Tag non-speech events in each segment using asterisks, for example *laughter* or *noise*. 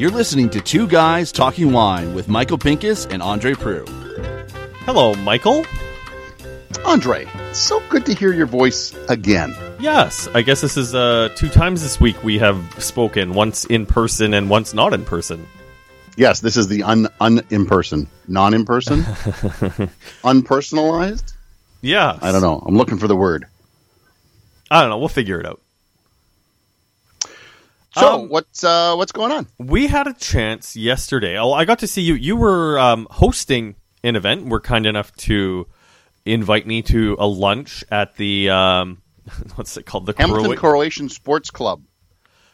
You're listening to Two Guys Talking Wine with Michael Pinkus and Andre Proulx. Hello, Michael. Andre, so good to hear your voice again. Yes, I guess this is uh, two times this week we have spoken, once in person and once not in person. Yes, this is the un un in person, non in person, *laughs* unpersonalized. Yeah, I don't know. I'm looking for the word. I don't know. We'll figure it out. So Um, what's uh, what's going on? We had a chance yesterday. Oh, I got to see you. You were um, hosting an event. We were kind enough to invite me to a lunch at the um, *laughs* what's it called? The Hamilton Croi- Croatian Sports Club.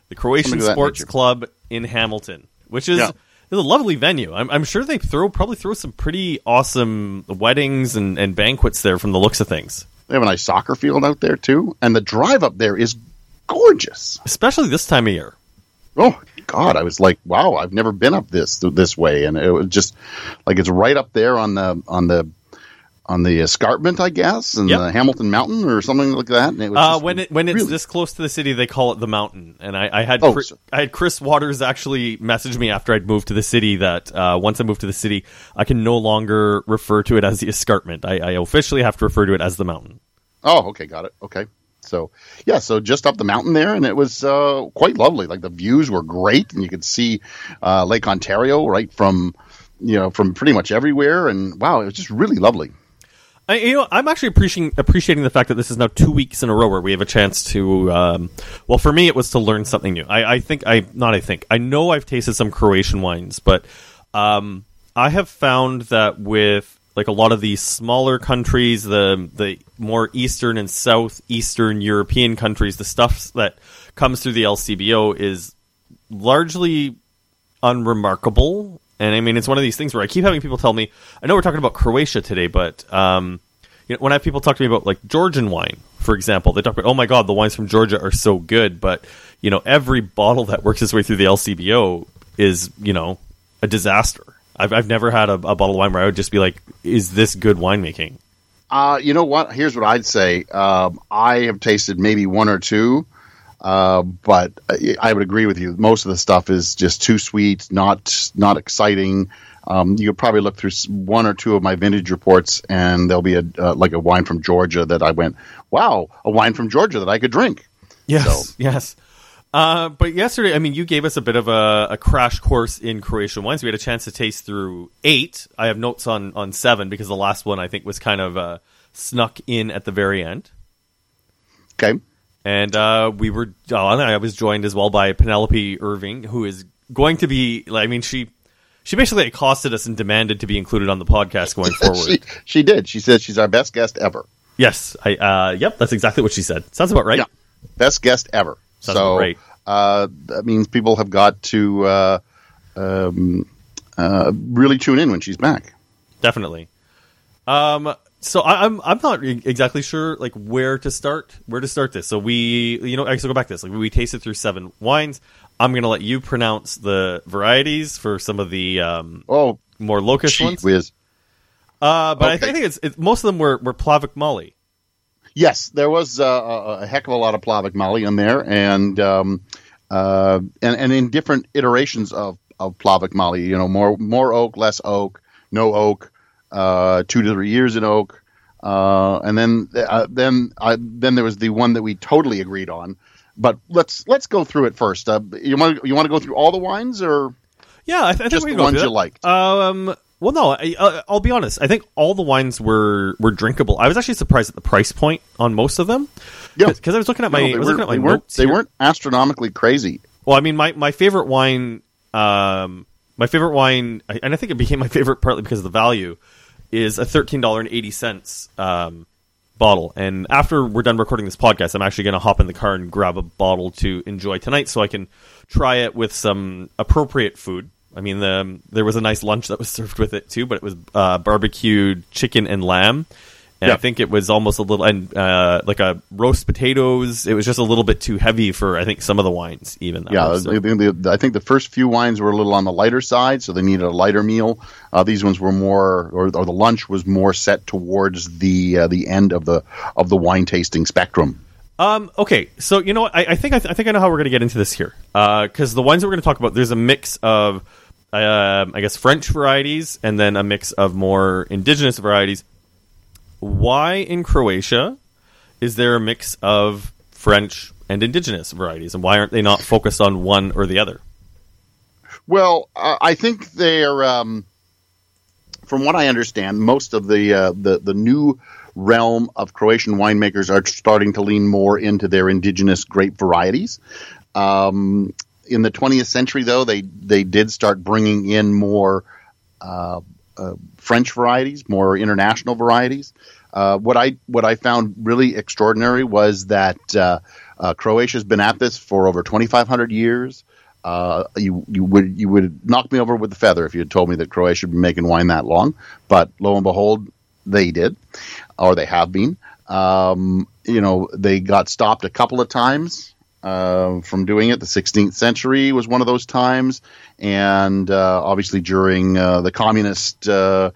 the Croatian something of that Sports nature. Club in Hamilton, which is, Yeah. is a lovely venue. I'm, I'm sure they throw probably throw some pretty awesome weddings and, and banquets there from the looks of things. They have a nice soccer field out there too, and the drive up there is gorgeous. Especially this time of year. Oh God, I was like, wow, I've never been up this this way, and it was just like it's right up there on the on the on the escarpment, I guess, and Yep. the Hamilton Mountain or something like that. And it was Uh, when it, when it's this close to the city, they call it the mountain. And I, I had Oh, Chris, I had Chris Waters actually message me after I'd moved to the city that uh, once I moved to the city, I can no longer refer to it as the escarpment. I, I officially have to refer to it as the mountain. Oh, okay, got it. Okay. So, yeah, so just up the mountain there, and it was uh, quite lovely. Like the views were great, and you could see uh, Lake Ontario right from, you know, from pretty much everywhere. And wow, it was just really lovely. I, you know, I'm actually appreciating appreciating the fact that this is now two weeks in a row where we have a chance to. Um, well, for me, it was to learn something new. I, I think I not. I think I know I've tasted some Croatian wines, but um, I have found that with like a lot of these smaller countries, the the more eastern and southeastern European countries, the stuff that comes through the LCBO is largely unremarkable. And I mean, it's one of these things where I keep having people tell me, I know we're talking about Croatia today, but um, you know, when I have people talk to me about like Georgian wine, for example, they talk about, oh my god, the wines from Georgia are so good, but you know, every bottle that works its way through the LCBO is you know a disaster. I've I've never had a, a bottle of wine where I would just be like, is this good winemaking? Uh, you know what? Here's what I'd say. Um, I have tasted maybe one or two, uh, but I I would agree with you. Most of the stuff is just too sweet, not not exciting. Um, you could probably look through one or two of my vintage reports, and there'll be a uh, like a wine from Georgia that I went, wow, a wine from Georgia that I could drink. Yes, So- *laughs* yes. Uh, but yesterday, I mean, you gave us a bit of a, a crash course in Croatian wines. We had a chance to taste through eight. I have notes on on seven because the last one I think was kind of uh, snuck in at the very end. Okay. And uh, we were, oh, I was joined as well by Penelope Irving, who is going to be. I mean, she she basically accosted us and demanded to be included on the podcast going *laughs* forward. she she did. She said she's our best guest ever. yes, I. Uh, yep, that's exactly what she said. Sounds about right. Yeah, best guest ever. Sounds so great. uh, that means people have got to uh, um, uh, really tune in when she's back. definitely. Um, so I, I'm I'm not exactly sure like where to start where to start this. So we you know I guess I'll go back to this. Like we tasted through seven wines. I'm gonna let you pronounce the varieties for some of the um, Oh, more locust ones. whiz! Uh, but I, Okay. think, I think it's it, most of them were were Plavac Mali. Yes, there was uh, a, a heck of a lot of Plavac Mali in there, and um, uh, and and in different iterations of of Plavac Mali. You know, more more oak, less oak, no oak, uh, two to three years in oak, uh, and then uh, then uh, then there was the one that we totally agreed on. But let's let's go through it first. Uh, you want you want to go through all the wines, or Yeah, I, th- I think Just we the can go ones you liked. Um, well, no, I, uh, I'll be honest. I think all the wines were were drinkable. I was actually surprised at the price point on most of them. Yeah. because I was looking at my No, I they was weren't, looking at my they, weren't, they weren't astronomically crazy. Well, I mean, my, my favorite wine, um, my favorite wine, and I think it became my *laughs* favorite partly because of the value, is a thirteen dollar and eighty cents um, bottle. And after we're done recording this podcast, I'm actually going to hop in the car and grab a bottle to enjoy tonight, so I can try it with some appropriate food. I mean, the, there was a nice lunch that was *laughs* served with it too, but it was uh, barbecued chicken and lamb. And I think it was almost a little, and uh, like a roast potatoes. It was just a little bit too heavy for I think some of the wines. Even Yeah, was, so- the- the- the- I think the first few wines were a little on the lighter side, so they needed a lighter meal. Uh, these ones were more, or, or the lunch was more set towards the uh, the end of the of the wine tasting spectrum. Um, okay, so you know what? I, I think I, th- I think I know how we're going to get into this here. Because the wines that we're going to talk about, there's a mix of, um I guess, French varieties and then a mix of more indigenous varieties. Why in Croatia is there a mix of French and indigenous varieties, and why aren't they not focused on one or the other? Well, I think they're, um, from what I understand, most of the uh, the the new realm of Croatian winemakers are starting to lean more into their indigenous grape varieties. Um, in the 20th century, though, they they did start bringing in more uh, uh, French varieties, more international varieties. Uh, what I what I found really extraordinary was that uh, uh, Croatia's been at this for over 2,500 years. You you would you would knock me over with the feather if you had told me that Croatia had been making wine that long, but lo and behold, they did, or they have been. Um, you know, they got stopped a couple of times uh, from doing it. The 16th century was one of those times, and uh, obviously during uh, the communist uh,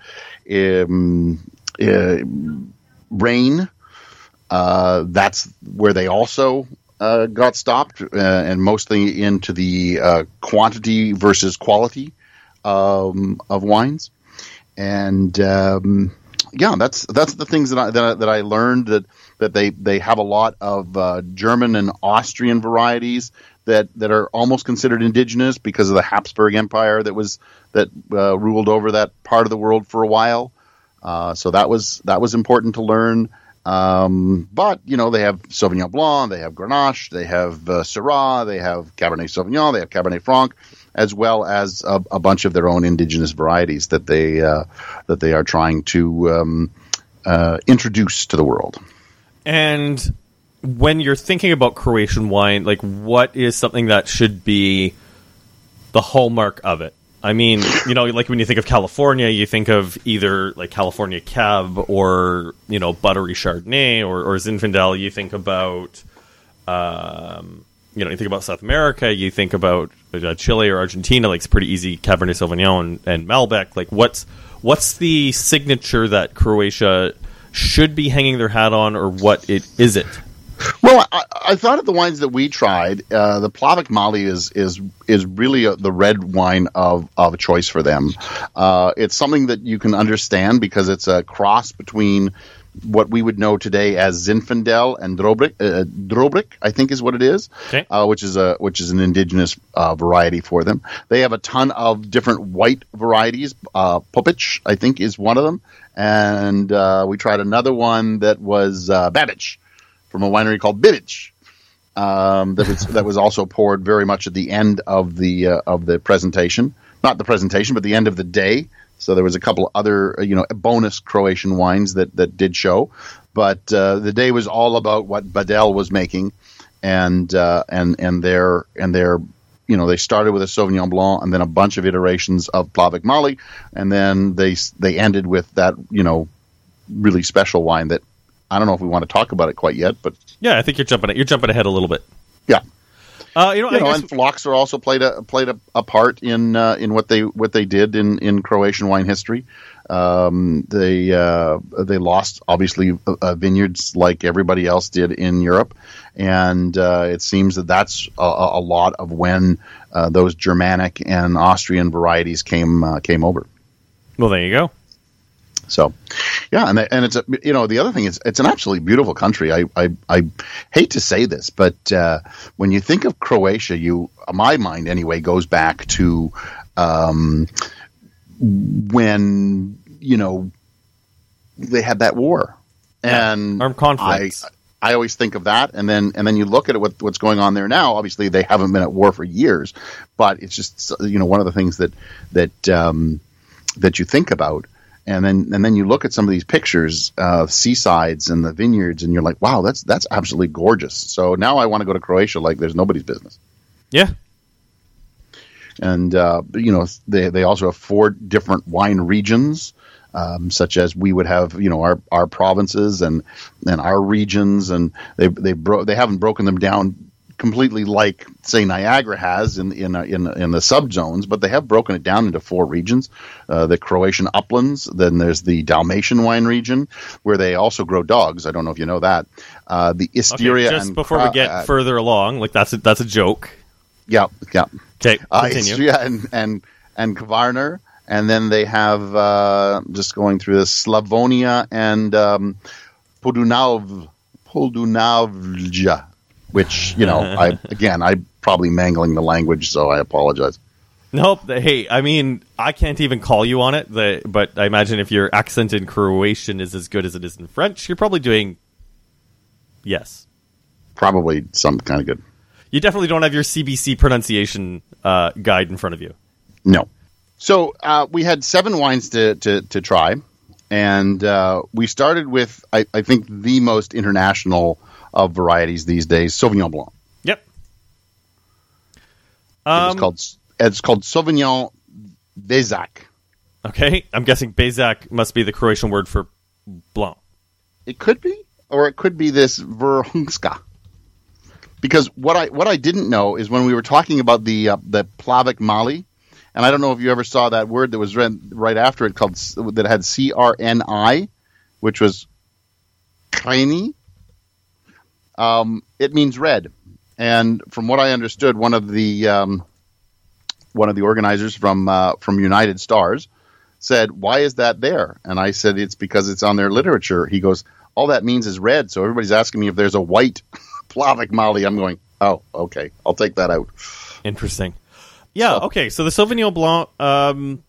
um, uh, reign, uh, that's where they also got stopped, and mostly into the quantity versus quality um, of wines. And um, yeah, that's that's the things that I that I, that I learned that that they they have a lot of uh, German and Austrian varieties that that are almost considered indigenous because of the Habsburg Empire that was that uh, ruled over that part of the world for a while. Uh, so that was that was important to learn. Um, but you know they have Sauvignon Blanc, they have Grenache, they have uh, Syrah, they have Cabernet Sauvignon, they have Cabernet Franc, as well as a, a bunch of their own indigenous varieties that they uh, that they are trying to um, uh, introduce to the world. And when you're thinking about Croatian wine, like what is something that should be the hallmark of it? I mean, you know, like when you think of California, you think of either like California Cab or you know buttery Chardonnay or, or Zinfandel. You think about, um, you know, you think about South America. You think about Chile or Argentina. Like it's pretty easy Cabernet Sauvignon and, Malbec. Like what's what's the signature that Croatia should be hanging their hat on, or what it is it? Well, I, I thought of the wines that we tried. Uh, the Plavac Mali is is is really a, the red wine of, of choice for them. Uh, it's something that you can understand because it's a cross between what we would know today as Zinfandel and Drobric, uh, Drobric I think is what it is, Okay. uh, which is a which is an indigenous uh, variety for them. They have a ton of different white varieties. Uh, Popic, I think, is one of them, and uh, we tried another one that was uh, Babic from a winery called Bibich. Um, that was that was also poured very much at the end of the uh, of the presentation, not the presentation, but the end of the day. So there was a couple other uh, you know bonus Croatian wines that that did show, but uh, the day was all about what Badel was making, and uh, and and their and their you know they started with a Sauvignon Blanc and then a bunch of iterations of Plavac Mali, and then they they ended with that you know really special wine that I don't know if we want to talk about it quite yet, but Yeah, I think you're jumping you're jumping ahead a little bit. yeah. Uh, you know, you I know, and Phylloxera also played a played a, a part in uh, in what they what they did in, in Croatian wine history. Um, they uh, they lost obviously uh, vineyards like everybody else did in Europe, and uh, it seems that that's a, a lot of when uh, those Germanic and Austrian varieties came uh, came over. well, there you go. So, yeah, and and it's a you know the other thing is it's an absolutely beautiful country. I I, I hate to say this, but uh, when you think of Croatia, you my mind anyway goes back to um, when you know they had that war, and Armed conflicts. I, I always think of that, and then and then you look at it, what, what's going on there now. Obviously, they haven't been at war for years, but it's just you know one of the things that that um, that you think about, and then and then you look at some of these pictures, uh, seasides and the vineyards, and you're like, wow, that's that's absolutely gorgeous. So now I want to go to Croatia like there's nobody's business. Yeah. And uh, you know they they also have four different wine regions. Um, such as we would have, you know, our, our provinces and and our regions, and they they bro- they haven't broken them down completely like say Niagara has in in uh, in in the subzones, but they have broken it down into four regions: uh, the Croatian uplands, then there's the Dalmatian wine region, where they also grow dogs. I don't know if you know that. Uh, the Isteria. Okay, just before we get further along, like that's a, that's a joke. yeah, yeah. Okay, Uh, continue. Istria and and and Kvarner, and then they have uh, just going through this Slavonia and um, Podunavl, Podunavlja, which you know, I *laughs* again, I probably mangling the language, so I apologize. Nope. Hey, I mean, I can't even call you on it. The, but I imagine if your accent in Croatian is as good as it is in French, you're probably doing yes. Probably some kind of good. You definitely don't have your CBC pronunciation uh, guide in front of you. No. So uh, we had seven wines to, to, to try, and uh, we started with, I, I think, the most international of varieties these days, Sauvignon Blanc. Yep. Um, called it's called Sauvignon Vezak. okay, I'm guessing Bezak must be the Croatian word for blanc. It could be, or it could be this Verhunska. Because what I what I didn't know is when we were talking about the uh, the Plavac Mali, and I don't know if you ever saw that word that was read right after it called that had C R N I, which was Krani. Um, it means red, and from what I understood, one of the um, one of the organizers from uh, from United Stars said, "Why is that there?" And I said, "It's because it's on their literature." He goes, "All that means is red." So everybody's asking me if there's a white *laughs* Plavac Mali. I'm going, "Oh, okay, I'll take that out." Interesting. Yeah. Okay. So the Sauvignon Blanc, um,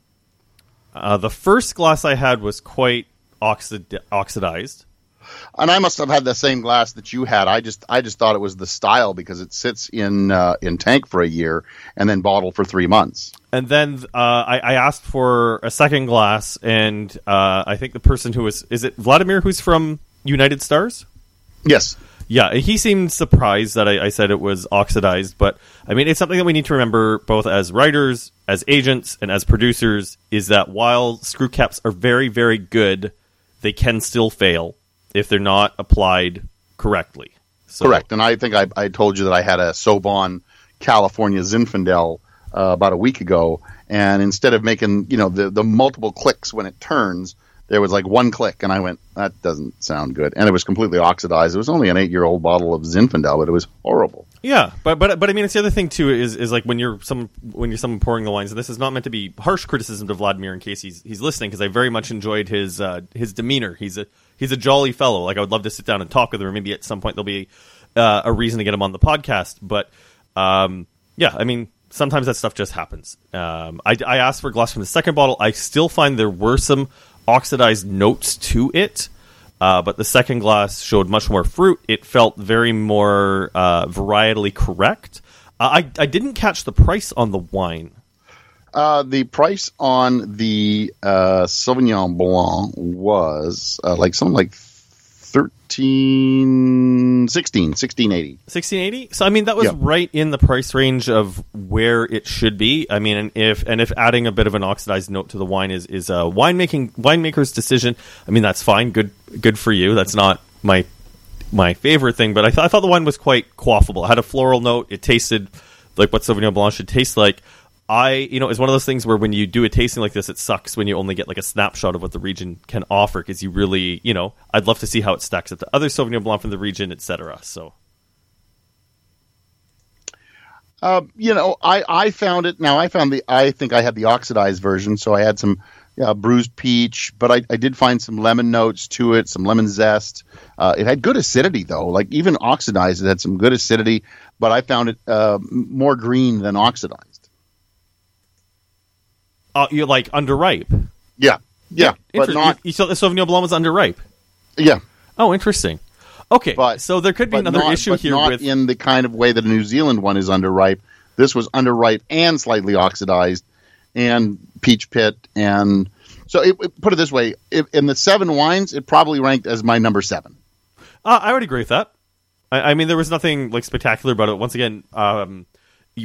uh, the first glass I had was quite oxid- oxidized. And I must have had the same glass that you had. I just I just thought it was the style because it sits in uh, in tank for a year and then bottle for three months. And then uh, I, I asked for a second glass, and uh, I think the person who was is it Vladimir who's from United Stars? Yes, Yeah, he seemed surprised that I, I said it was oxidized, but I mean, it's something that we need to remember both as writers, as agents, and as producers is that while screw caps are very, very good, they can still fail if they're not applied correctly. So, correct. And I think I, I told you that I had a Sobon California Zinfandel uh, about a week ago, and instead of making you know the the multiple clicks when it turns, there was like one click, and I went, that doesn't sound good, and it was completely oxidized. It was only an eight year old bottle of Zinfandel, but it was horrible. Yeah, but but but I mean, it's the other thing too is is like when you're some when you're someone pouring the wines, and this is not meant to be harsh criticism to Vladimir in case he's he's listening, because I very much enjoyed his uh, his demeanor. He's a he's a jolly fellow. Like I would love to sit down and talk with him, or maybe at some point there'll be uh, a reason to get him on the podcast. But um, yeah, I mean, sometimes that stuff just happens. Um, I, I asked for glass from the second bottle. I still find there were some oxidized notes to it. Uh, but the second glass showed much more fruit. It felt very more uh, varietally correct. Uh, I, I didn't catch the price on the wine. Uh, the price on the uh, Sauvignon Blanc was uh, like something like 13, 16, 1680. 1680 so i mean that was Yeah. right in the price range of where it should be. I mean and if and if adding a bit of an oxidized note to the wine is is a winemaking winemaker's decision i mean that's fine. Good good for you. That's not my my favorite thing but i, th- I thought the wine was quite quaffable. It had a floral note. It tasted like what sauvignon blanc should taste like I, you know, it's one of those things where when you do a tasting like this, it sucks when you only get like a snapshot of what the region can offer because you really, you know, I'd love to see how it stacks up to other Sauvignon Blanc from the region, etc. So, Uh, you know, I, I found it. Now I found the. I think I had the oxidized version, so I had some uh, bruised peach, but I, I did find some lemon notes to it, some lemon zest. Uh, it had good acidity though. Like even oxidized, it had some good acidity, but I found it uh, more green than oxidized. Uh, you're like underripe. Yeah, yeah, but not. You, you the Sauvignon Blanc was underripe. Yeah, Oh, interesting. Okay, But- so there could be another not, issue but here not with in the kind of way that a New Zealand one is underripe. This was underripe and slightly oxidized, and peach pit, and so it, it- put it this way: if, in the seven wines, it probably ranked as my number seven. Uh, I would agree with that. I, I mean, there was nothing like spectacular about it. Once again, um,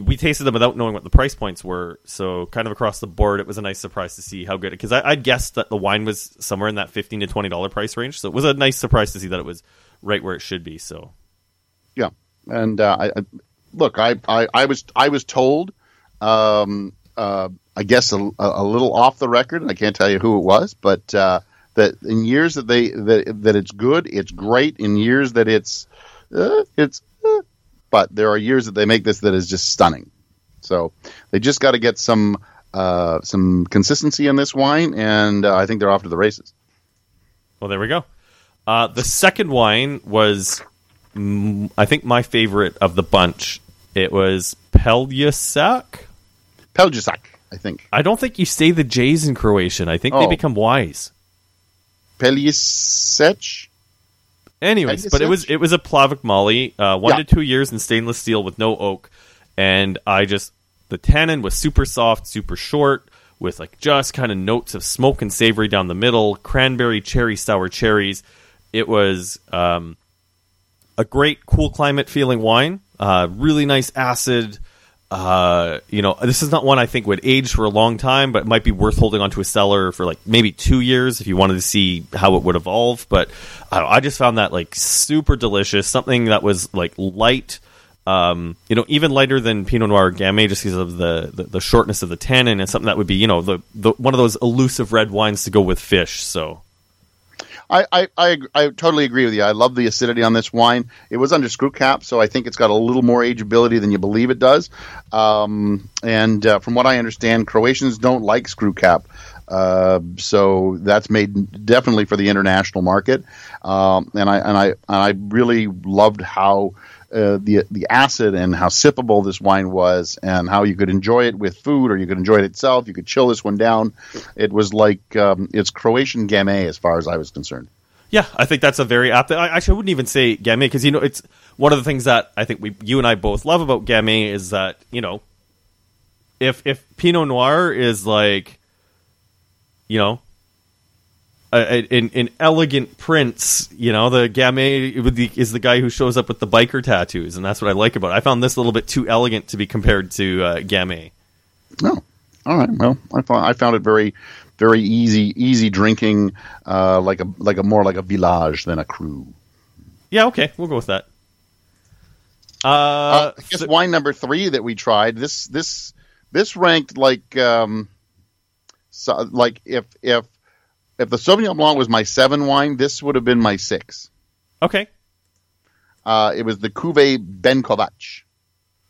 we tasted them without knowing what the price points were, so kind of across the board, it was a nice surprise to see how good. Because I, I guessed that the wine was somewhere in that fifteen to twenty dollar price range, so it was a nice surprise to see that it was right where it should be. So Yeah, and uh, I, I, look, I, I, I was I was told, um, uh, I guess a, a little off the record, and I can't tell you who it was, but uh, that in years that they that, that it's good, it's great. In years that it's uh, it's, but there are years that they make this that is just stunning. So they just got to get some uh, some consistency in this wine, and uh, I think they're off to the races. Well, there we go. Uh, the second wine was, mm, I think, my favorite of the bunch. It was Peljusak. Peljusak, I think. I don't think you say the J's in Croatian. I think they Oh. become Y's. Peljusec? Anyways, but it was it was a Plavac Mali, uh, one Yeah. to two years in stainless steel with no oak, and I just the tannin was super soft, super short, with like just kind of notes of smoke and savory down the middle, cranberry, cherry, sour cherries. It was um, a great cool climate feeling wine, uh, really nice acid. Uh, you know, this is not one I think would age for a long time, but it might be worth holding onto a cellar for like maybe two years if you wanted to see how it would evolve. But I, I just found that like super delicious, something that was like light, um, you know, even lighter than Pinot Noir or Gamay, just because of the, the the shortness of the tannin, and something that would be you know the, the one of those elusive red wines to go with fish. So I, I, I, I totally agree with you. I love the acidity on this wine. It was under screw cap, so I think it's got a little more ageability than you believe it does. Um, and uh, from what I understand, Croatians don't like screw cap. Uh, so that's made definitely for the international market. Um, and I and I and I really loved how uh, the the acid and how sippable this wine was, and how you could enjoy it with food, or you could enjoy it itself. You could chill this one down. It was like um, it's Croatian Gamay as far as I was concerned. Yeah, I think that's a very apt. I, actually, I wouldn't even say Gamay because you know it's one of the things that I think we, you and I both love about Gamay is that you know, if if Pinot Noir is like, you know, a, a, an, an elegant prince, you know, the Gamay is the guy who shows up with the biker tattoos, and that's what I like about it. I found this a little bit too elegant to be compared to uh, Gamay. No. All right. Well, I found I found it very, very easy, easy drinking, uh, like a like a more like a village than a crew. Yeah, okay, we'll go with that. Uh, Uh, I guess wine number three that we tried this this this ranked like um, so, like if if if the Sauvignon Blanc was my seven wine, this would have been my six. okay, Uh, it was the Cuvée Benkovac.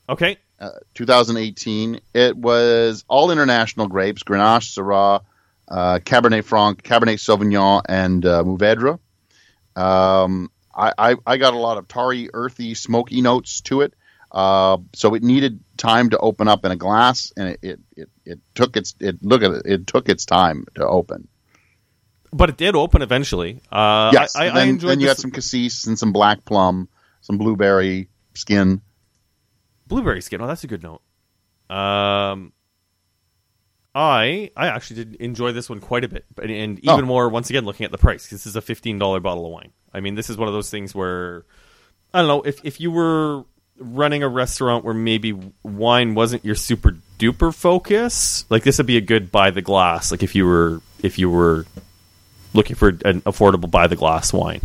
okay, uh, 2018. It was all international grapes: Grenache, Syrah, uh, Cabernet Franc, Cabernet Sauvignon, and uh, Mourvedre. Um, I, I, I got a lot of tarry, earthy, smoky notes to it. Uh, so it needed time to open up in a glass, and it, it, it, it took its it look at it, it took its time to open. But it did open eventually. Uh, yes, I, I, then, I enjoyed then you had some cassis and some black plum, some blueberry skin. blueberry skin. Oh, that's a good note. Um, I I actually did enjoy this one quite a bit, but and even Oh. more once again looking at the price. This is a fifteen dollar bottle of wine. I mean, this is one of those things where I don't know if if you were running a restaurant where maybe wine wasn't your super duper focus, like this would be a good buy the glass. Like if you were if you were looking for an affordable buy the glass wine.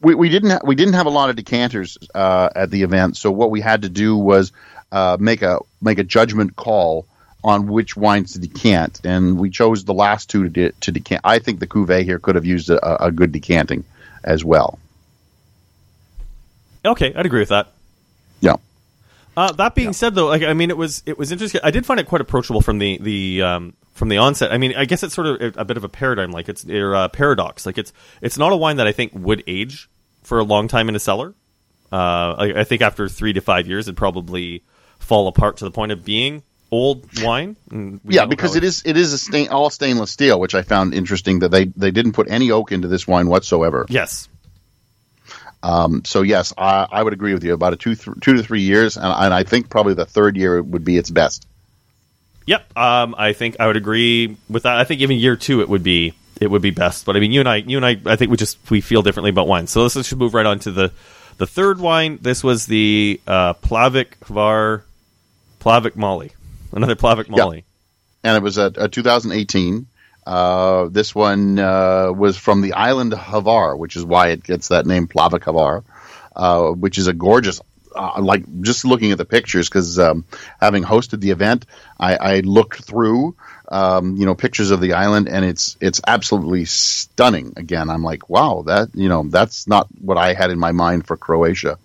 we, we didn't ha- we didn't have a lot of decanters uh, at the event, so what we had to do was uh, make a make a judgment call on which wines to decant, and we chose the last two to, de- to decant. I think the Cuvée here could have used a, a good decanting as well. Okay, I'd agree with that. Yeah, Uh, that being said, though, like I mean, it was it was interesting. I did find it quite approachable from the the um, from the onset. I mean, I guess it's sort of a, a bit of a paradigm, like it's or a paradox. Like it's it's not a wine that I think would age for a long time in a cellar. Uh, I, I think after three to five years, it'd probably fall apart to the point of being old wine. Yeah, because it is it is a stain, all stainless steel, which I found interesting that they they didn't put any oak into this wine whatsoever. Yes, Um, so yes, I, I would agree with you about a two th- two to three years, and, and I think probably the third year would be its best. Yep, um, I think I would agree with that. I think even year two it would be it would be best. But I mean, you and I, you and I, I think we just we feel differently about wine. So let's just move right on to the the third wine. This was the uh, Plavac Hvar Plavac Mali, another Plavac. Mali. and it was a, a 2018. Uh, this one uh, was from the island Hvar, which is why it gets that name Plavac Hvar, uh, which is a gorgeous uh, like just looking at the pictures because um, having hosted the event, I, I looked through um, you know pictures of the island and it's it's absolutely stunning. Again, I'm like, wow, that you know that's not what I had in my mind for Croatia,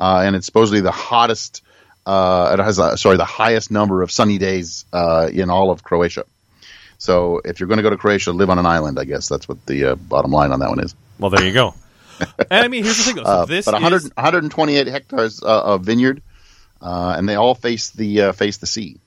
uh, and it's supposedly the hottest. Uh, it has a, sorry the highest number of sunny days uh, in all of Croatia. So if you're going to go to Croatia, live on an island. I guess that's what the uh, bottom line on that one is. Well, there you go. *laughs* and I mean, here's the thing. Though. So Uh, this but 100, is 128 hectares uh, of vineyard, uh, and they all face the uh, face the sea.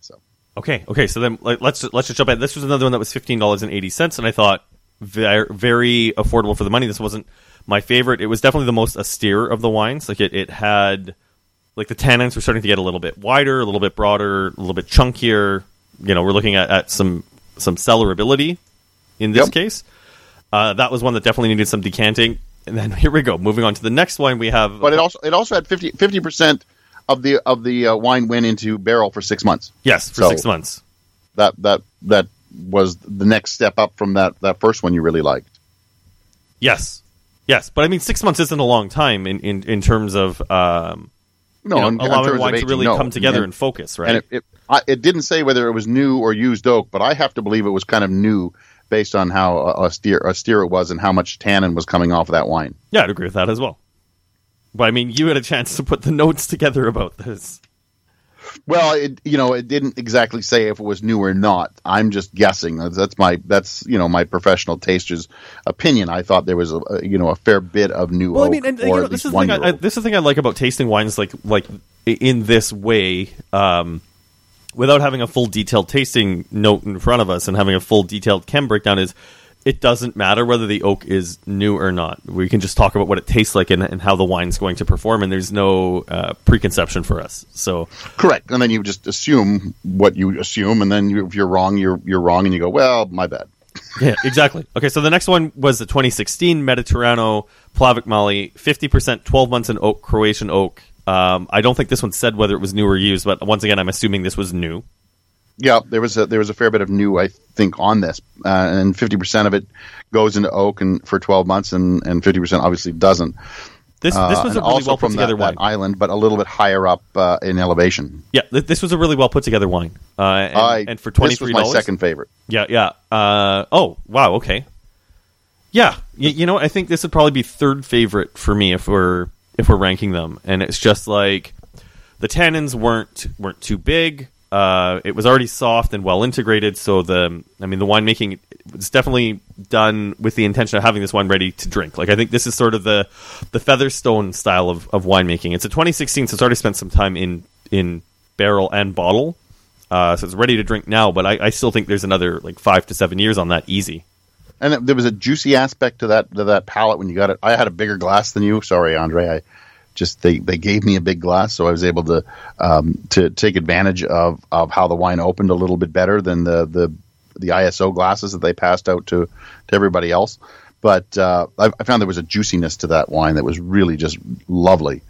So okay. Okay, so then like, let's let's just jump in. This was another one that was fifteen dollars and eighty cents, and I thought very, very affordable for the money. This wasn't my favorite. It was definitely the most austere of the wines. Like it, it had like the tannins were starting to get a little bit wider, a little bit broader, a little bit chunkier. You know, we're looking at, at some some cellarability in this Yep. case. Uh, that was one that definitely needed some decanting. And then *laughs* here we go. Moving on to the next one, we have. but it also it also had 50 percent of the of the uh, wine went into barrel for six months. yes for so- six months. That that that was the next step up from that that first one you really liked. Yes, yes, but I mean, six months isn't a long time in in, in terms of um, No, you know, in, in allowing of wine to really no. come together and, and, focus, right? and it, it, I, it didn't say whether it was new or used oak, but I have to believe it was kind of new based on how uh, austere austere it was and how much tannin was coming off of that wine. yeah, I'd agree with that as well. But I mean, you had a chance to put the notes together about this. Well, it you know it didn't exactly say if it was new or not. I'm just guessing. That's, my that's you know my professional taster's opinion. I thought there was a, you know a fair bit of new. Well, I mean, and, you know, this is the thing. I, I, this is the thing I like about tasting wines, like like in this way, um, without having a full detailed tasting note in front of us and having a full detailed chem breakdown. Is it doesn't matter whether the oak is new or not. We can just talk about what it tastes like and, and how the wine's going to perform, and there's no uh, preconception for us. So Correct, and then you just assume what you assume, and then you, if you're wrong, you're you're wrong, and you go, well, my bad. *laughs* yeah, exactly. Okay, so the next one was the 2016 Mediterrano Plavac Mali, 50% 12 months in oak, Croatian oak. Um, I don't think this one said whether it was new or used, but once again, I'm assuming this was new. Yeah, there was a there was a fair bit of new, I think, on this, uh, and fifty percent of it goes into oak and for twelve months, and and fifty percent obviously doesn't. This Uh, this was a really well put from together that, that wine. island, but a little bit higher up uh, in elevation. yeah, th- this was a really well put together wine. Uh, and, I, and for twenty three this was my second favorite. Yeah, yeah. Uh, oh, wow. Okay. Yeah, y- you know, I think this would probably be third favorite for me if we're if we're ranking them, and it's just like the tannins weren't weren't too big. Uh, it was already soft and well integrated, so the I mean the winemaking was definitely done with the intention of having this wine ready to drink. Like I think this is sort of the the Featherstone style of, of winemaking. It's a 2016, so it's already spent some time in in barrel and bottle, uh, so it's ready to drink now. But I, I still think there's another like five to seven years on that easy. And there was a juicy aspect to that to that palate when you got it. I had a bigger glass than you. Sorry, Andre. I just they, they gave me a big glass, so I was able to um, to take advantage of, of how the wine opened a little bit better than the the, the ISO glasses that they passed out to to everybody else. But uh, I, I found there was a juiciness to that wine that was really just lovely.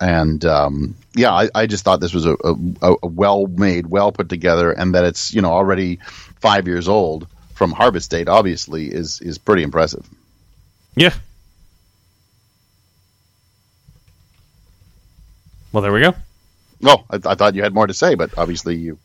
And um, yeah, I, I just thought this was a, a, a well made, well put together, and that it's you know already five years old from harvest date. Obviously, is is pretty impressive. Yeah. Well, there we go. Oh, I, I thought you had more to say, but obviously you.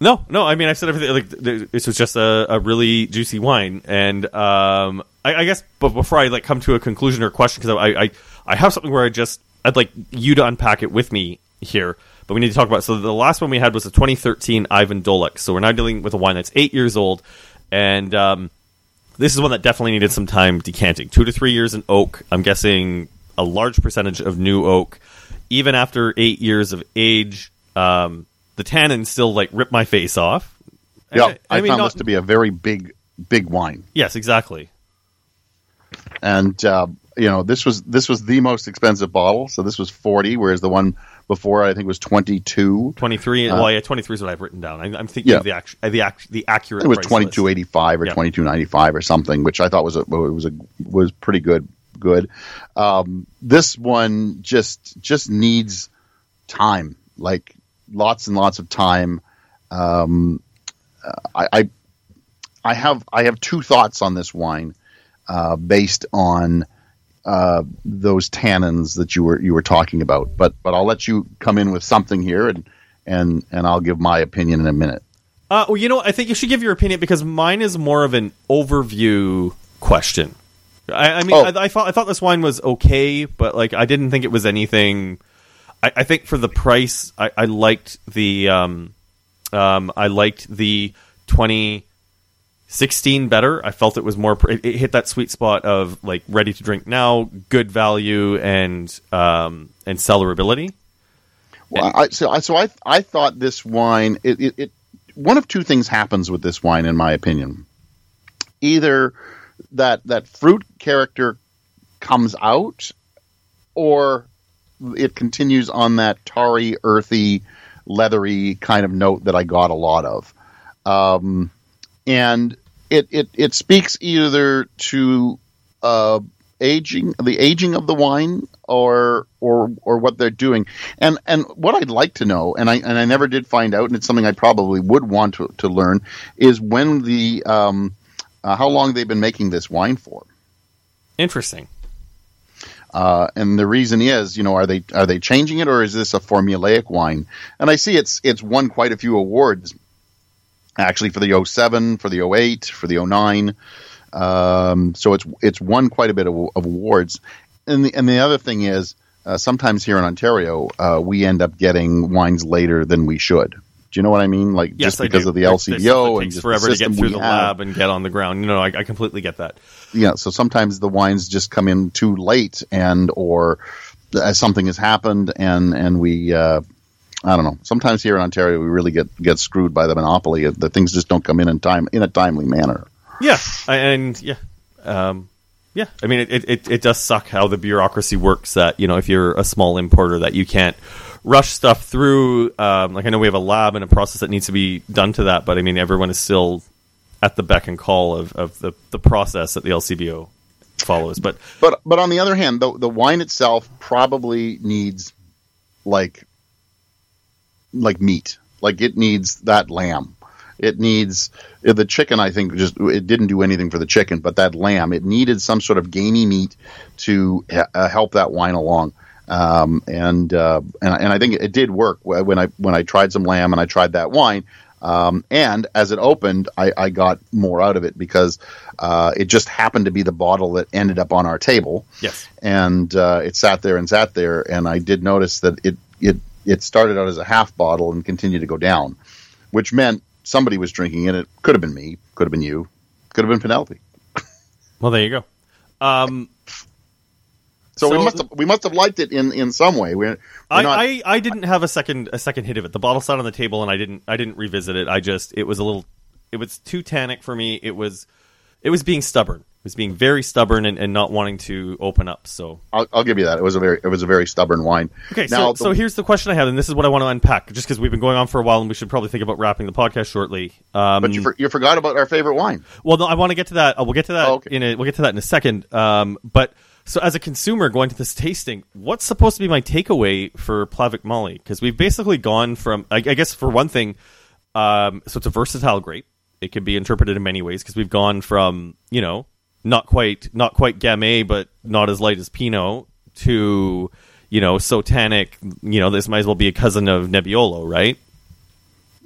No, no. I mean, I said everything. Like th- this was just a, a really juicy wine, and um, I, I guess. But before I like come to a conclusion or question, because I, I I have something where I just I'd like you to unpack it with me here. But we need to talk about. So the last one we had was a 2013 Ivan Dolac. So we're now dealing with a wine that's eight years old, and um, this is one that definitely needed some time decanting. Two to three years in oak. I'm guessing a large percentage of new oak. Even after eight years of age, um, the tannins still like rip my face off. Yeah, I, mean, found not- this to be a very big, big wine, yes, exactly. and uh, you know this was this was the most expensive bottle. So this was forty, whereas the one before I think it was twenty two. Twenty three. well, yeah, twenty three is what I've written down. I, I'm thinking Uh, Yeah. of the act, uh, the act, the accurate. It was price twenty list. two eighty five or Yeah. twenty two ninety five or something, which I thought was a was a was pretty good. Good. Um, this one just just needs time, like lots and lots of time. Um, I, I I have I have two thoughts on this wine, uh, based on uh, those tannins that you were you were talking about. But but I'll let you come in with something here, and and and I'll give my opinion in a minute. Uh, well, you know, I think you should give your opinion because mine is more of an overview question. I, I mean, Oh. I, I thought I thought this wine was okay, but like I didn't think it was anything. I, I think for the price, I, I liked the um, um, I liked the twenty sixteen better. I felt it was more. It, it hit that sweet spot of like ready to drink now, good value, and um, and cellarability. Well, I, so I so I I thought this wine it, it, it one of two things happens with this wine in my opinion. Either that that fruit character comes out or it continues on that tarry, earthy, leathery kind of note that I got a lot of. Um, and it, it, it speaks either to uh, aging, the aging of the wine, or or or what they're doing. And and what I'd like to know, and I and I never did find out, and it's something I probably would want to, to learn, is when the um, uh, how long they've been making this wine for. Interesting. Uh, and the reason is, you know, are they are they changing it or is this a formulaic wine? And I see it's it's won quite a few awards, actually for the 07, for the 08, for the 09. Um, so it's it's won quite a bit of, of awards. And the and the other thing is, uh, sometimes here in Ontario, uh, we end up getting wines later than we should. Do you know what I mean? Like Yes, just because of the There's- there's stuff LCBO and just forever the to get through the have. lab and get on the ground. You know, I, I completely get that. yeah so sometimes the wines just come in too late and or as something has happened and and we uh I don't know. Sometimes here in Ontario, we really get get screwed by the monopoly. The things just don't come in in time in a timely manner. Yeah, I- and yeah, um, yeah. I mean, it, it, it, it does suck how the bureaucracy works. That you know, if you're a small importer, that you can't rush stuff through. Um, like I know we have a lab and a process that needs to be done to that, but I mean, everyone is still at the beck and call of, of the the process that the LCBO follows. But But but on the other hand, the the wine itself probably needs like like meat. Like it needs that lamb. It needs the chicken. I think just it didn't do anything for the chicken, but that lamb it needed some sort of gamey meat to uh, help that wine along. Um, and, uh, and and I think it did work when I when I tried some lamb and I tried that wine. Um, and as it opened, I, I got more out of it because uh, it just happened to be the bottle that ended up on our table yes, and uh, it sat there and sat there, and I did notice that it it it started out as a half bottle and continued to go down, which meant somebody was drinking it. It could have been me, could have been you, could have been Penelope. *laughs* well, there you go. Um, So, So- we must have we must have liked it in in some way. We're, we're I, not, I, I didn't have a second a second hit of it. The bottle sat on the table, and I didn't I didn't revisit it. I just it was a little it was too tannic for me. It was it was being stubborn. Was being very stubborn and, and not wanting to open up. So I'll, I'll give you that. It was a very it was a very stubborn wine. okay, now so so here's the question I have, and this is what I want to unpack, just because we've been going on for a while, and we should probably think about wrapping the podcast shortly. Um, but you for, you forgot about our favorite wine. Well, no, I want to get to that. Uh, we'll get to that Oh, okay. in a we'll get to that in a second. Um, but so as a consumer going to this tasting, what's supposed to be my takeaway for Plavac Mali? Because we've basically gone from, I, I guess, for one thing, um, so it's a versatile grape. It can be interpreted in many ways because we've gone from you know not quite not quite Gamay, but not as light as Pinot to you know so tannic. You know this might as well be a cousin of Nebbiolo, right?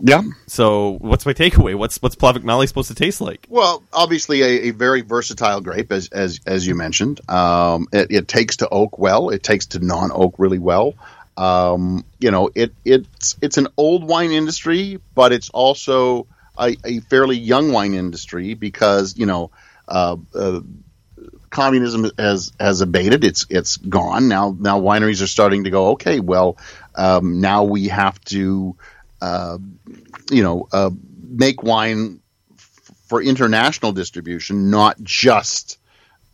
Yeah. So what's my takeaway? What's what's Plavac Mali supposed to taste like? Well, obviously a, a very versatile grape, as as as you mentioned. Um, it, it takes to oak well. It takes to non oak really well. Um, you know, it it's it's an old wine industry, but it's also a, a fairly young wine industry because you know. Uh, uh, communism has has abated. It's it's gone now. Now wineries are starting to go. Okay, well, um, now we have to, uh, you know, uh, make wine f- for international distribution, not just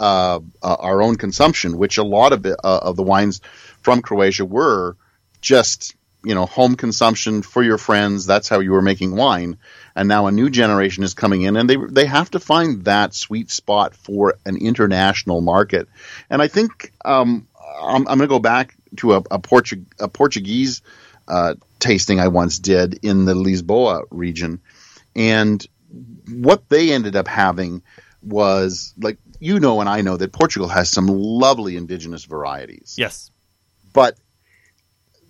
uh, uh, our own consumption. Which a lot of it, of the wines from Croatia were just you know home consumption for your friends. That's how you were making wine. And now a new generation is coming in, and they they have to find that sweet spot for an international market. And I think um, I'm, I'm going to go back to a, a, Portu- a Portuguese uh, tasting I once did in the Lisboa region, and what they ended up having was like you know and I know that Portugal has some lovely indigenous varieties. Yes. But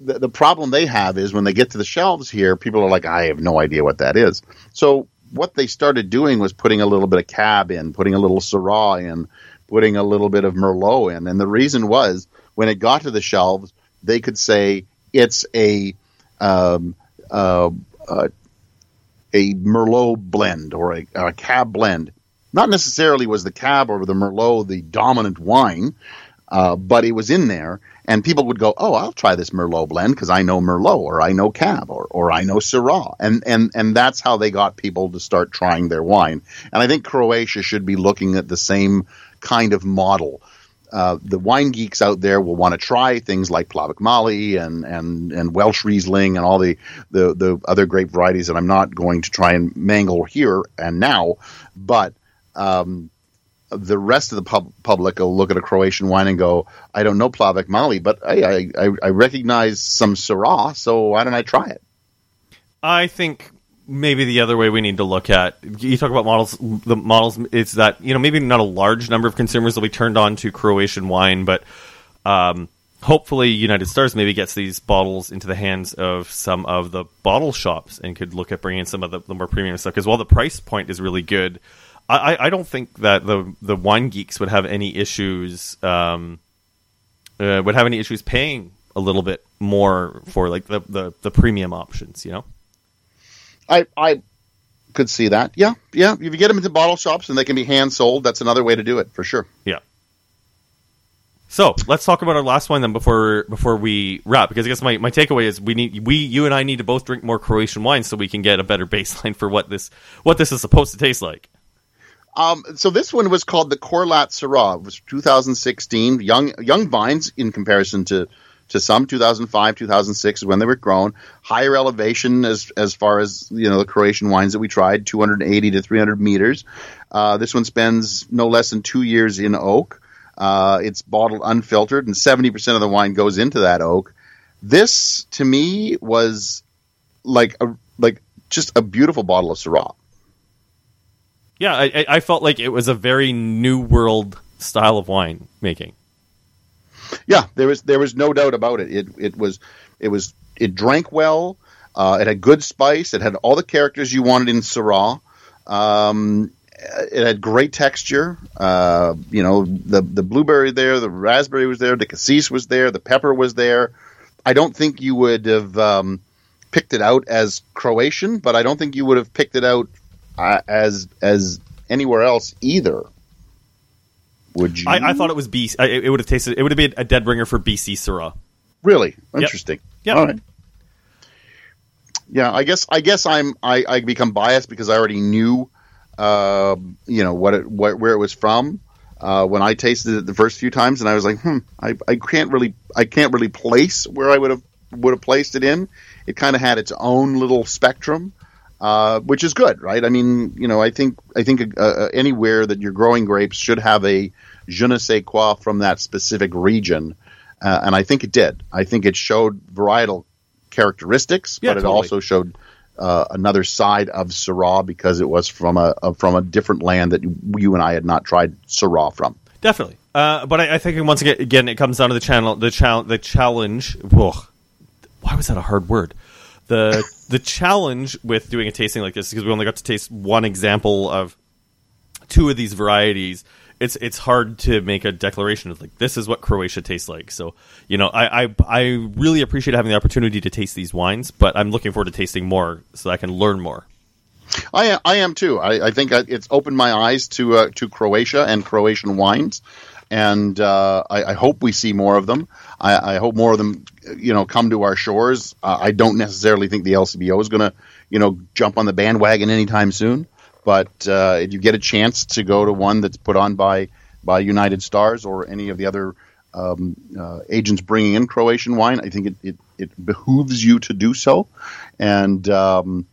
the, the problem they have is when they get to the shelves here, people are like, I have no idea what that is. So what they started doing was putting a little bit of cab in, putting a little Syrah in, putting a little bit of Merlot in. And the reason was when it got to the shelves, they could say it's a um, uh, uh, a Merlot blend or a, a, cab blend. Not necessarily was the cab or the Merlot the dominant wine, uh, but it was in there, and people would go, "Oh, I'll try this Merlot blend because I know Merlot, or I know Cab, or or I know Syrah," and and and that's how they got people to start trying their wine. And I think Croatia should be looking at the same kind of model. Uh, the wine geeks out there will want to try things like Plavac Mali and, and, and Welschriesling and all the, the, the other grape varieties that I'm not going to try and mangle here and now. But um, the rest of the pub- public will look at a Croatian wine and go, I don't know Plavac Mali, but I, I, I recognize some Syrah, so why don't I try it? I think maybe the other way we need to look at you talk about models the models is that you know maybe not a large number of consumers will be turned on to croatian wine but um, hopefully united stars maybe gets these bottles into the hands of some of the bottle shops and could look at bringing some of the, the more premium stuff because while the price point is really good I, I don't think that the the wine geeks would have any issues um, uh, would have any issues paying a little bit more for like the, the, the premium options, you know. I I could see that. Yeah, yeah. If you get them into bottle shops and they can be hand sold, that's another way to do it for sure. Yeah. So let's talk about our last one then before before we wrap because I guess my, my takeaway is we need we you and I need to both drink more Croatian wine so we can get a better *laughs* baseline for what this what this is supposed to taste like. Um, so this one was called the Korlat Syrah. It was 2016. Young young vines in comparison to to some. 2005 2006 is when they were grown. Higher elevation as as far as you know the croatian wines that we tried 280 to 300 meters. Uh, this one spends no less than two years in oak. Uh, it's bottled unfiltered and 70% of the wine goes into that oak. This to me was like a like just a beautiful bottle of syrah yeah, I, I felt like it was a very new world style of wine making. Yeah, there was there was no doubt about it. It it was it was it drank well. Uh, it had good spice. It had all the characters you wanted in Syrah. Um, it had great texture. Uh, you know, the the blueberry there, the raspberry was there, the cassis was there, the pepper was there. I don't think you would have um, picked it out as Croatian, but I don't think you would have picked it out uh, as as anywhere else either. Would you? I, I thought it was BC. It, it would have tasted. It would have been a dead ringer for BC Syrah. Really interesting. Yeah. All right. Yeah, I guess I guess I'm I, I become biased because I already knew, uh, you know what it what, where it was from uh, when I tasted it the first few times, and I was like, hmm, I, I can't really I can't really place where I would have would have placed it in. It kind of had its own little spectrum, uh, which is good, right? I mean, you know, I think I think uh, uh, anywhere that you're growing grapes should have a je ne sais quoi from that specific region, uh, and I think it did. I think it showed varietal characteristics, yeah, but it totally. also showed uh, another side of Syrah because it was from a, from a different land that you and I had not tried Syrah from. Definitely, uh, but I, I, think once again, again, it comes down to the channel, the challenge, the challenge. Whoa, why was that a hard word? The the challenge with doing a tasting like this because we only got to taste one example of two of these varieties it's it's hard to make a declaration of like this is what Croatia tastes like. So you know, I, I I really appreciate having the opportunity to taste these wines, but I'm looking forward to tasting more so I can learn more. I I am too. I, I think it's opened my eyes to uh, to Croatia and Croatian wines, and uh, I, I, hope we see more of them. I, I, hope more of them, you know, come to our shores. Uh, I don't necessarily think the LCBO is going to, you know, jump on the bandwagon anytime soon. But uh, if you get a chance to go to one that's put on by by United Stars or any of the other um, uh, agents bringing in Croatian wine, I think it, it, it behooves you to do so. And um,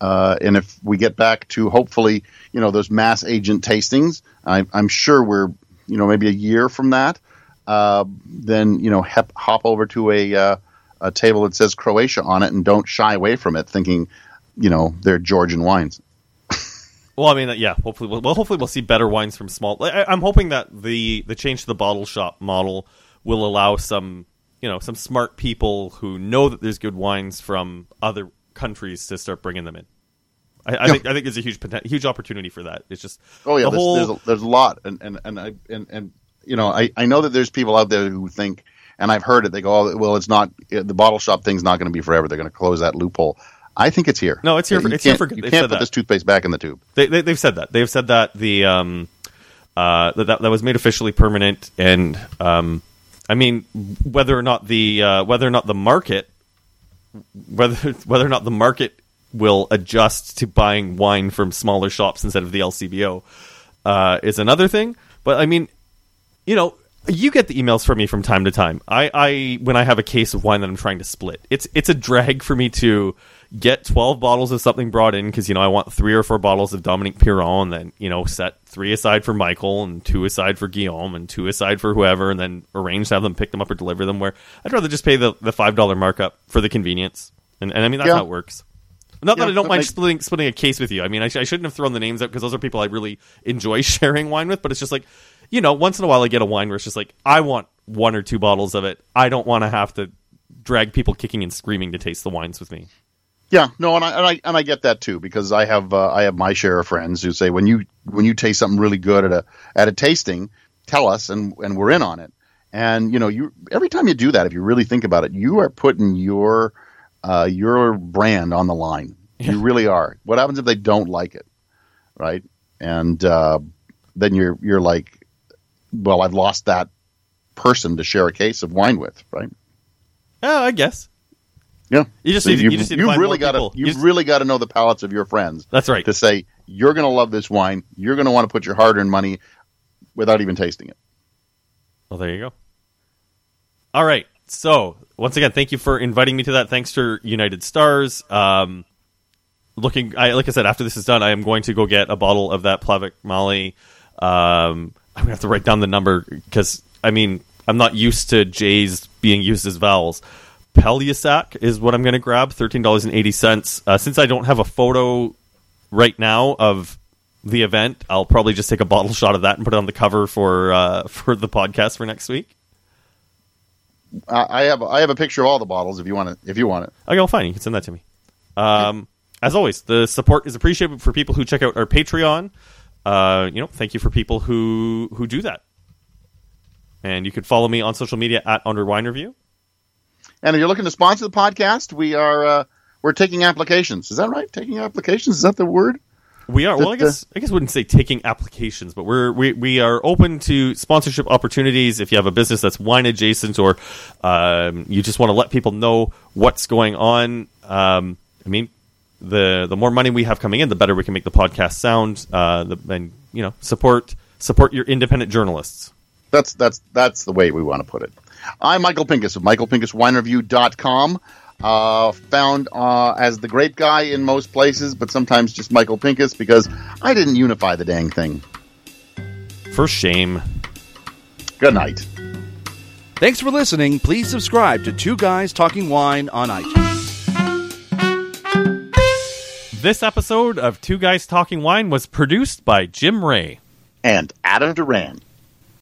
uh, and if we get back to hopefully, you know, those mass agent tastings, I, I'm sure we're you know maybe a year from that, uh, then you know hep, hop over to a uh, a table that says Croatia on it and don't shy away from it, thinking you know they're Georgian wines. *laughs* Well, I mean, yeah. Hopefully, we'll, well, hopefully we'll see better wines from small. I, I'm hoping that the the change to the bottle shop model will allow some, you know, some smart people who know that there's good wines from other countries to start bringing them in. I, I Yeah. think I think there's a huge huge opportunity for that. It's just Oh yeah, the there's, whole there's, a, there's a lot, and and and I and, and you know, I, I know that there's people out there who think, and I've heard it. They go, oh, well, it's not the bottle shop thing's not going to be forever. They're going to close that loophole. I think it's here. No, it's here for- You it's here for good. You can't put that. this toothpaste back in the tube. they, they they've said that they've said that the um uh that that, that was made officially permanent and um I mean whether or not the uh, whether or not the market whether *laughs* whether or not the market will adjust to buying wine from smaller shops instead of the LCBO uh, is another thing. But I mean, you know, you get the emails from me from time to time. I, I when I have a case of wine that I'm trying to split, it's it's a drag for me to get 12 bottles of something brought in because you know I want three or four bottles of Dominique Piron, and then you know set three aside for Michael and two aside for Guillaume and two aside for whoever, and then arrange to have them pick them up or deliver them. Where I'd rather just pay the the five dollar markup for the convenience, and, and I mean that's Yeah. how it works. Not that I don't mind makes- splitting splitting a case with you. I mean, I, sh- I shouldn't have thrown the names out because those are people I really enjoy *laughs* sharing wine with. But it's just like, you know, once in a while I get a wine where it's just like, I want one or two bottles of it. I don't want to have to drag people kicking and screaming to taste the wines with me. Yeah, no, and I and I and I get that too because I have uh, I have my share of friends who say when you when you taste something really good at a at a tasting, tell us and and we're in on it. And you know, you every time you do that, if you really think about it, you are putting your uh, your brand on the line. You really are. What happens if they don't like it, right? And uh, then you're you're like, well, I've lost that person to share a case of wine with, right? Oh, I guess Yeah. you just So need, to- you, you just need to you find really got to you just- really got to know the palates of your friends that's right. to say you're going to love this wine. You're going to want to put your hard-earned money without even tasting it. Well, there you go. All right. So once again, thank you for inviting me to that. Thanks for United Stars. Um, looking, I, like I said, after this is done, I am going to go get a bottle of that Plavac Mali. Um, I'm gonna have to write down the number because I mean I'm not used to J's being used as vowels. Pelješac is what I'm going to grab, thirteen dollars and eighty cents. Uh, since I don't have a photo right now of the event, I'll probably just take a bottle shot of that and put it on the cover for uh, *laughs* for the podcast for next week. I I have I have a picture of all the bottles if you want it. if you want it. Okay, well, fine. You can send that to me. Um, as always, the support is appreciated for people who check out our Patreon. Uh, you know, thank you for people who who do that. And you can follow me on social media at Andre Wine Review. And if you're looking to sponsor the podcast, we are uh, we're taking applications. Is that right? Taking applications is that the word? We are well. I guess I guess I wouldn't say taking applications, but we're we, we are open to sponsorship opportunities. If you have a business that's wine adjacent, or um, you just want to let people know what's going on, um, I mean, the the more money we have coming in, the better we can make the podcast sound. Uh, the, and you know, support support your independent journalists. That's that's that's the way we want to put it. I'm Michael Pinkus of michaelpinkuswinereview.com. Uh, found uh, as the grape guy in most places, but sometimes just Michael Pinkus because I didn't unify the dang thing. For shame. Good night. Thanks for listening. Please subscribe to Two Guys Talking Wine on iTunes. This episode of Two Guys Talking Wine was produced by Jim Ray. And Adam Duran.